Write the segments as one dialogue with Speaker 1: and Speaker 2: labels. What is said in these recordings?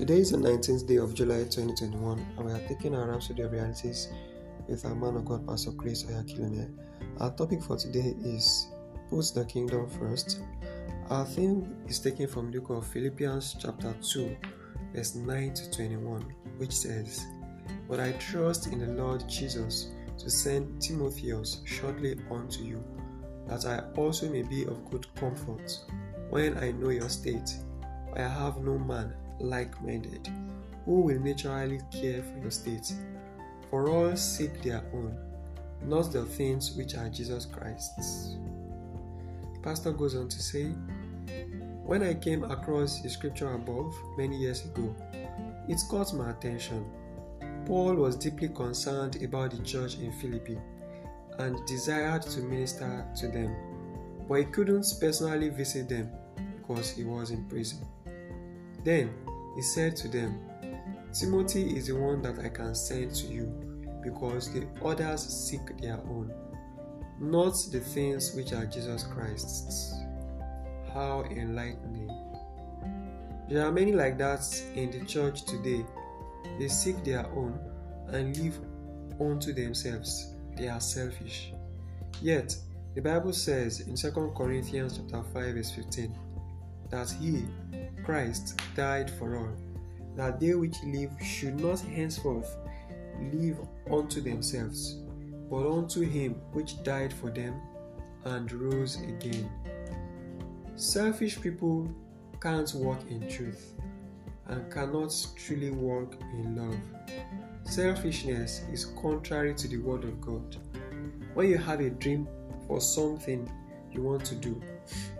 Speaker 1: Today is the 19th day of July 2021, and we are taking our Rhapsody of Realities with our man of God, Pastor Chris Oyakhilome. Our topic for today is Put the Kingdom First. Our theme is taken from the book of Philippians, chapter 2, verse 9 to 21, which says, But I trust in the Lord Jesus to send Timotheus shortly unto you, that I also may be of good comfort when I know your state. I have no man like minded who will naturally care for your state. For all seek their own, not the things which are Jesus Christ's. Pastor goes on to say, When I came across the scripture above many years ago, it caught my attention. Paul was deeply concerned about the church in Philippi and desired to minister to them, but he couldn't personally visit them because he was in prison. Then he said to them, Timothy is the one that I can send to you, because the others seek their own, not the things which are Jesus Christ's. How enlightening! There are many like that in the church today. They seek their own and live unto themselves. They are selfish. Yet, the Bible says in 2 Corinthians chapter 5 verse 15 that he, Christ, died for all, that they which live should not henceforth live unto themselves, but unto him which died for them and rose again. Selfish people can't walk in truth and cannot truly walk in love. Selfishness is contrary to the word of God. When you have a dream for something you want to do,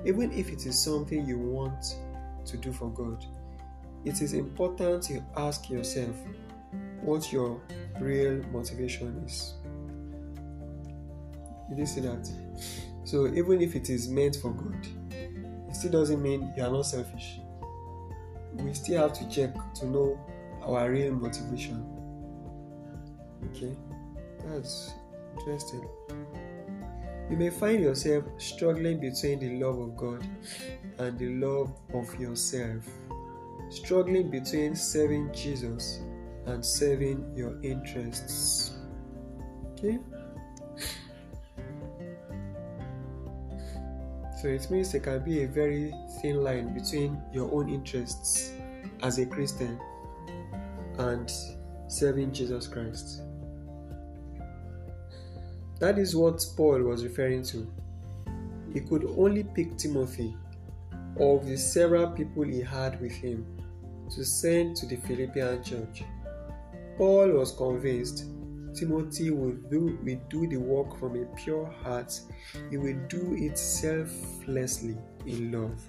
Speaker 1: even if it is something you want to do for God, it is important to ask yourself what your real motivation is. Did you see that? So, even if it is meant for God, it still doesn't mean you are not selfish. We still have to check to know our real motivation. Okay, that's interesting. You may find yourself struggling between the love of God and the love of yourself, struggling between serving Jesus and serving your interests. Okay? So it means there can be a very thin line between your own interests as a Christian and serving Jesus Christ. That is what Paul was referring to. He could only pick Timothy of the several people he had with him to send to the Philippian church. Paul was convinced Timothy will do, will do the work from a pure heart. He will do it selflessly in love.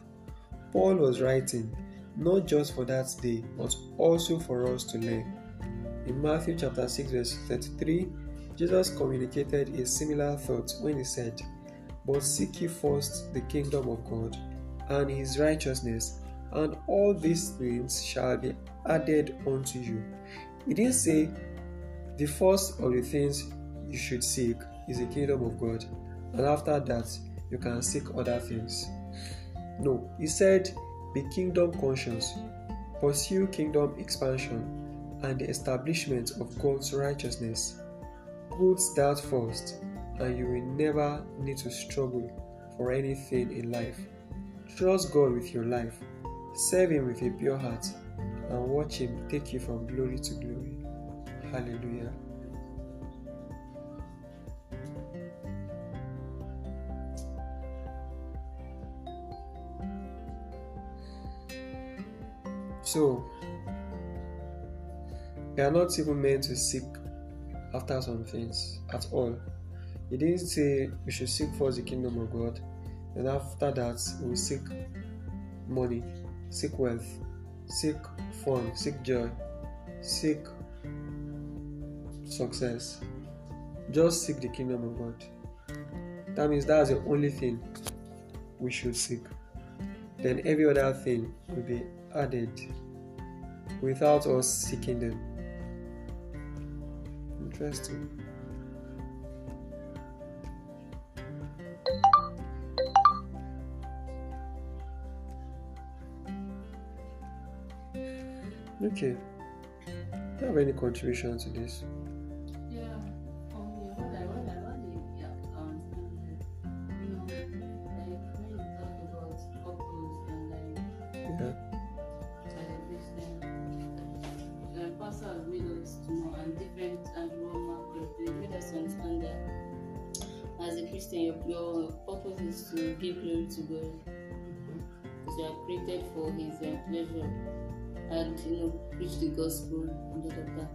Speaker 1: Paul was writing not just for that day, but also for us to learn. In Matthew chapter 6, verse 33, Jesus communicated a similar thought when he said, But seek ye first the kingdom of God and his righteousness, and all these things shall be added unto you. He didn't say the first of the things you should seek is the kingdom of God, and after that, you can seek other things. No, he said, Be kingdom conscious, pursue kingdom expansion, and the establishment of God's righteousness. Put that first, and you will never need to struggle for anything in life. Trust God with your life, serve Him with a pure heart, and watch Him take you from glory to glory. Hallelujah. So, we are not even meant to seek after some things at all. He didn't say we should seek first the kingdom of God, and after that, we seek money, seek wealth, seek fun, seek joy, seek success. Just seek the kingdom of God. That means that's the only thing we should seek. Then every other thing will be added without us seeking them. Interesting. Okay. Do you have any contribution to this?
Speaker 2: Pastor has made us to know and different and Roman they made us understand that as a Christian, your, purpose is to give glory to God because you are created for His uh, pleasure and you know preach the gospel and all of that.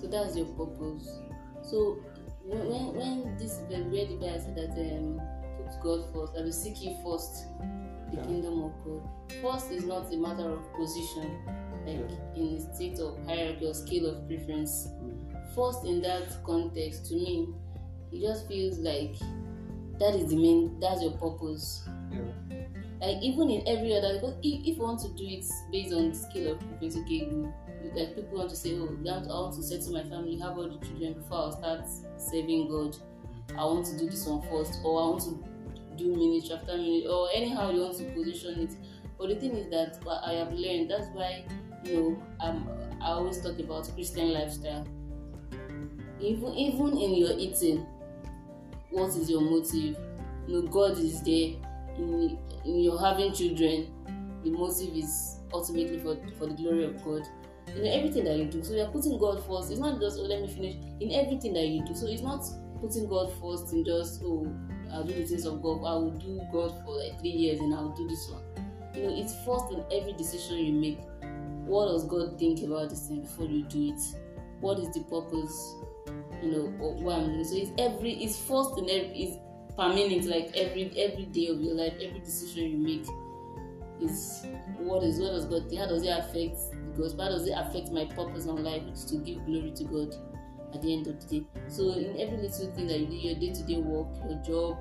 Speaker 2: So that's your purpose. So when when, when this the where the Bible said that um, put God first, I will seek ye first the
Speaker 1: Yeah.
Speaker 2: kingdom of God. First is not a matter of position, like in a state of hierarchy or scale of preference. Mm. First in that context, to me, it just feels like that is the main that's your purpose
Speaker 1: Yeah.
Speaker 2: like even in every other because if, if you want to do it based on scale of preference okay like people want to say oh I want, to settle my family how about the children before i start serving god i want to do this one first or i want to do ministry after ministry or anyhow you want to position it but the thing is that what i have learned that's why you know um, i always talk about christian lifestyle. Even even in your eating what is your motive? You know god is there. In, in your having children the motive is ultimately for for the glory of god. In everything that you do. So you're putting god first. It's not just oh let me finish. In everything that you do. So it's not putting god first in just oh i'll do the things of god. I will do god for like three years and i'll do this one. You know it's first in every decision you make what does god think about this thing before you do it? What is the purpose you know what i'm doing? So it's every it's first in every it's per minute like every every day of your life every decision you make is what is what does god think? How does it affect the gospel? How does it affect my purpose in life which is to give glory to god at the end of the day? So in every little thing that you do your day-to-day work your job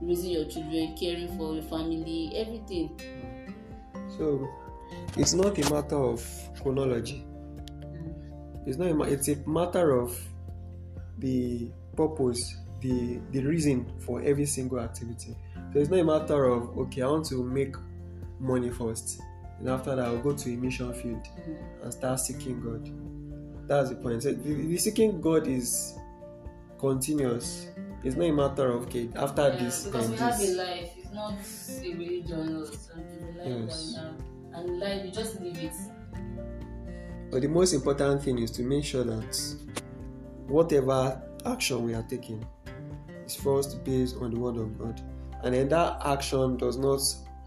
Speaker 2: raising your children caring for your family everything.
Speaker 1: So it's not a matter of chronology. It's not. A, ma- it's a matter of the purpose, the the reason for every single activity. So it's not a matter of okay, I want to make money first, and after that I'll go to a mission field and start seeking God. That's the point. So the, the seeking God is continuous. It's not a matter of okay, after
Speaker 2: Yeah,
Speaker 1: this,
Speaker 2: because we have a
Speaker 1: this.
Speaker 2: life it's not a religion or something
Speaker 1: Yes.
Speaker 2: That we have and life you just live it
Speaker 1: But the most important thing is to make sure that whatever action we are taking is first based on the word of God. And then that action does not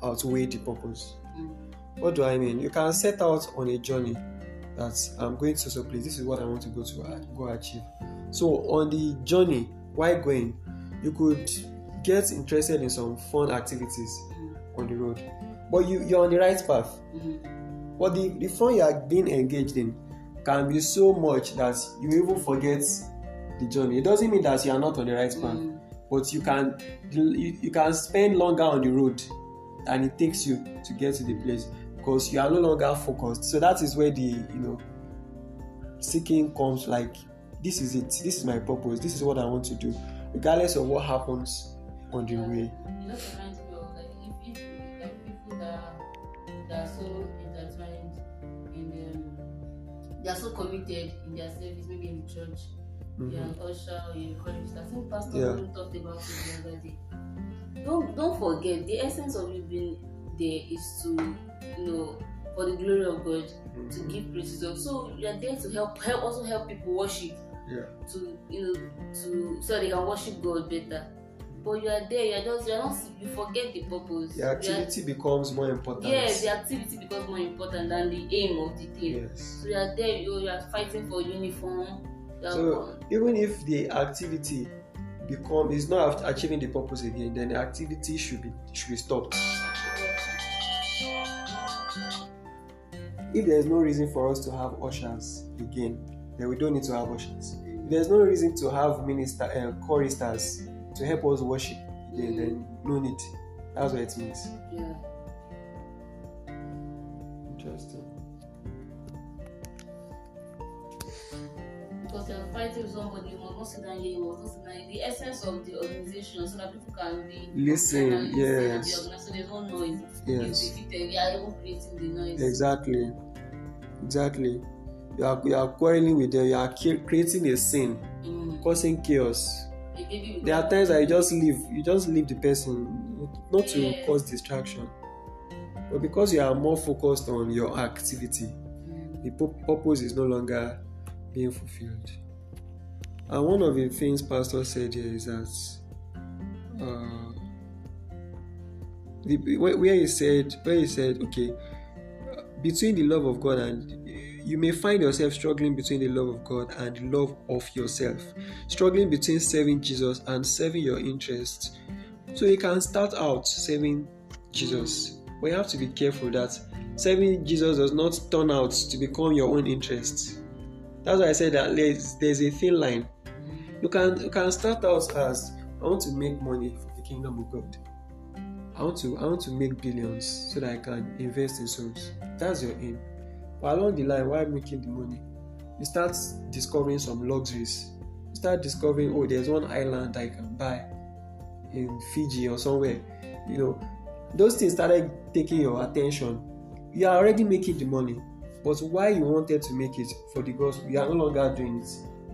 Speaker 1: outweigh the purpose.
Speaker 2: Mm.
Speaker 1: What do I mean? You can set out on a journey that I'm going to so place. This is what I want to go to uh, go achieve. So on the journey, while going, you could get interested in some fun activities
Speaker 2: Mm.
Speaker 1: on the road. But you, you're on the right path.
Speaker 2: Mhm.
Speaker 1: But the, the fun you are being engaged in can be so much that you even forget the journey. It doesn't mean that you are not on the right path,
Speaker 2: Mm.
Speaker 1: but you can you, you can spend longer on the road than it takes you to get to the place because you are no longer focused. So that is where the you know seeking comes like this is it, this is my purpose, this is what I want to do, regardless of what happens on the way.
Speaker 2: They are so committed in their service, maybe in the church, you're
Speaker 1: Mhm.
Speaker 2: an usher you're a. I think Pastor
Speaker 1: Yeah.
Speaker 2: Talked about it the other day. Don't don't forget the essence of you being there is to you know for the glory of God to
Speaker 1: Mhm.
Speaker 2: give praise to. So you are there to help help also help people worship
Speaker 1: Yeah.
Speaker 2: to you know to so they can worship God better. But you are there, you are just you are not you forget the purpose.
Speaker 1: The
Speaker 2: You are-
Speaker 1: activity becomes more important.
Speaker 2: Yes, the activity becomes more important than the aim of the thing.
Speaker 1: Yes.
Speaker 2: So you are there, you, you are fighting for uniform.
Speaker 1: So even if the activity become is not achieving the purpose again, then the activity should be should be stopped. If there is no reason for us to have ushers again, then we don't need to have ushers. If there's no reason to have minister uh, choristers to help us worship again, then no need. That's what it means.
Speaker 2: yeah.
Speaker 1: Interesting.
Speaker 2: Because you are fighting with somebody, you must not sit down here, you must not sit down here. The essence of the organization so that people can be
Speaker 1: Listen,
Speaker 2: listen
Speaker 1: yes.
Speaker 2: organized so there's no noise.
Speaker 1: Yes.
Speaker 2: It's defeated. We are even creating the noise.
Speaker 1: Exactly. Exactly. You are, you are quarreling with them, you are creating a scene,
Speaker 2: Mm.
Speaker 1: causing chaos.
Speaker 2: A baby with
Speaker 1: There are times that you just leave, you just leave the person, not to
Speaker 2: Yes.
Speaker 1: cause distraction. But because you are more focused on your activity, the purpose is no longer being fulfilled. And one of the things Pastor said here is that uh, the, where he said, where he said, okay, between the love of God and you may find yourself struggling between the love of God and the love of yourself, struggling between serving Jesus and serving your interests. So you can start out serving Jesus, but you have to be careful that serving Jesus does not turn out to become your own interest. That's why I said that there's, there's a thin line. You can you can start out as I want to make money for the kingdom of God. I want to I want to make billions so that I can invest in souls. That's your aim. But along the line, while making the money, you start discovering some luxuries. You start discovering, oh, there's one island I can buy in Fiji or somewhere. You know, those things started taking your attention. You are already making the money, but why you wanted to make it for the gospel, you are no longer doing it.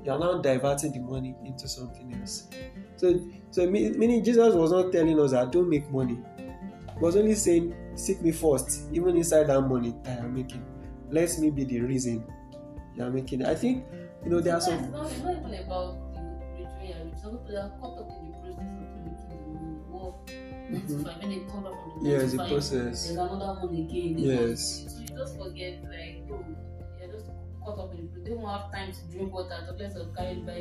Speaker 1: You are now diverting the money into something else. So, so meaning Jesus was not telling us that don't make money. He was only saying, seek me first, even inside that money that I am making. Let me be the reason you are making it. I think you know there are some
Speaker 2: It's not, it's not even about the betrayal. Some people are caught up in the process of making the money. Well, nine to
Speaker 1: Mhm.
Speaker 2: five, when they come back from the
Speaker 1: yeah, the process.
Speaker 2: There's another one again.
Speaker 1: Yes.
Speaker 2: So you just forget, like, oh, you're just caught up in the process. They won't have time to drink water, talk less of that kind of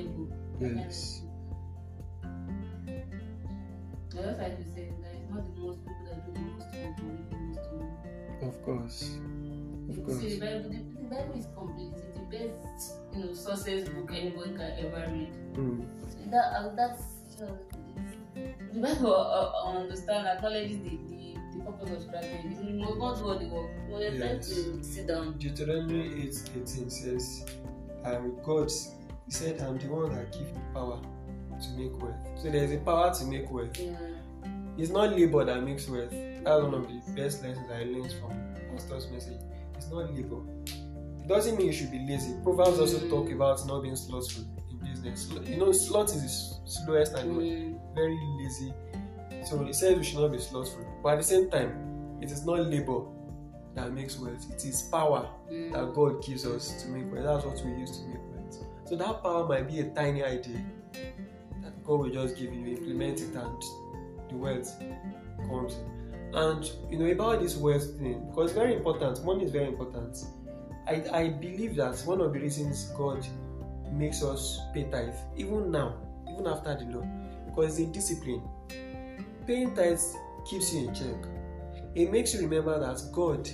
Speaker 1: Yes.
Speaker 2: just like to say that it's not the most people that do the most work who make the most money.
Speaker 1: Of course. Of course.
Speaker 2: see, the Bible, the, the Bible is complete. It's the best, you know, success book anybody can ever read.
Speaker 1: Mm.
Speaker 2: That uh, that's uh, the Bible uh, uh, understand acknowledges the, the, the purpose of strategy. You must not do all the work. When it's time to sit down.
Speaker 1: Deuteronomy 8 18 says, um, God, He said, I'm the one that give power to make wealth. So there's a power to make wealth.
Speaker 2: Yeah.
Speaker 1: It's not labor that makes wealth. That's one of the best lessons I learned from Pastor's message. It's not labor. It doesn't mean you should be lazy. Proverbs also talk about not being slothful in business. You know, sloth is the slowest.
Speaker 2: Mm.
Speaker 1: very lazy. So it says we should not be slothful. But at the same time, it is not labor that makes wealth. It is power that God gives us to make wealth. That's what we use to make wealth. So that power might be a tiny idea that God will just give you, implement it, and the wealth comes. And you know about this wealth thing, because very important. Money is very important. I, I believe that one of the reasons God makes us pay tithe, even now, even after the law, because it's a discipline. Paying tithe keeps you in check. It makes you remember that God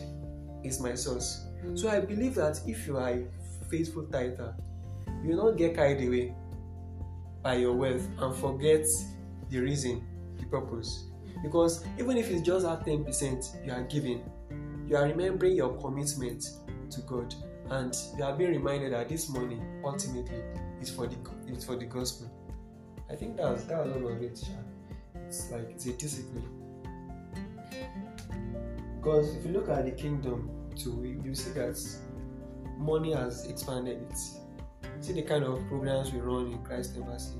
Speaker 1: is my source. So I believe that if you are a faithful tither, you will not get carried away by your wealth and forget the reason, the purpose. Because even if it's just that 10% you are giving, you are remembering your commitment to God and you are being reminded that this money ultimately is for the it's for the gospel. I think that's that's one of it. It's like it's a discipline. Because if you look at the kingdom too, you see that money has expanded it. See the kind of programs we run in Christ Embassy.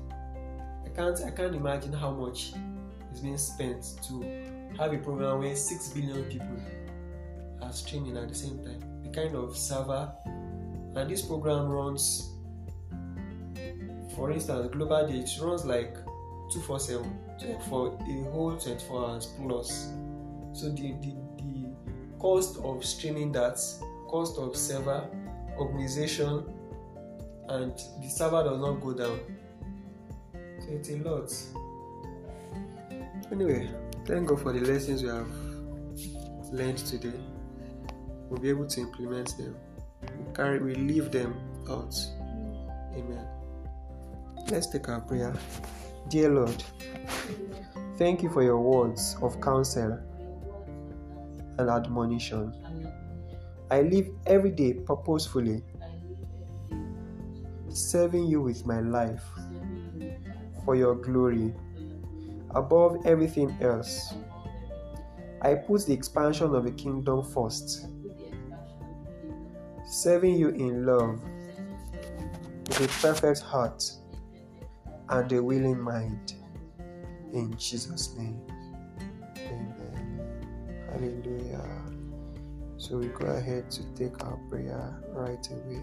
Speaker 1: I can't I can't imagine how much is being spent to have a program where six billion people are streaming at the same time. The kind of server and this program runs for instance global day it runs like 247 for a whole 24 hours plus. So the, the the cost of streaming that cost of server organization and the server does not go down. So it's a lot anyway thank god for the lessons we have learned today. We'll be able to implement them. We carry we leave them out. Amen. Let's take our prayer. Dear lord thank you for your words of counsel and admonition. I live every day purposefully serving you with my life for your glory above everything else i put the expansion of the kingdom first serving you in love with a perfect heart and a willing mind. In Jesus' name. Amen. Hallelujah. So we go ahead to take our prayer right away.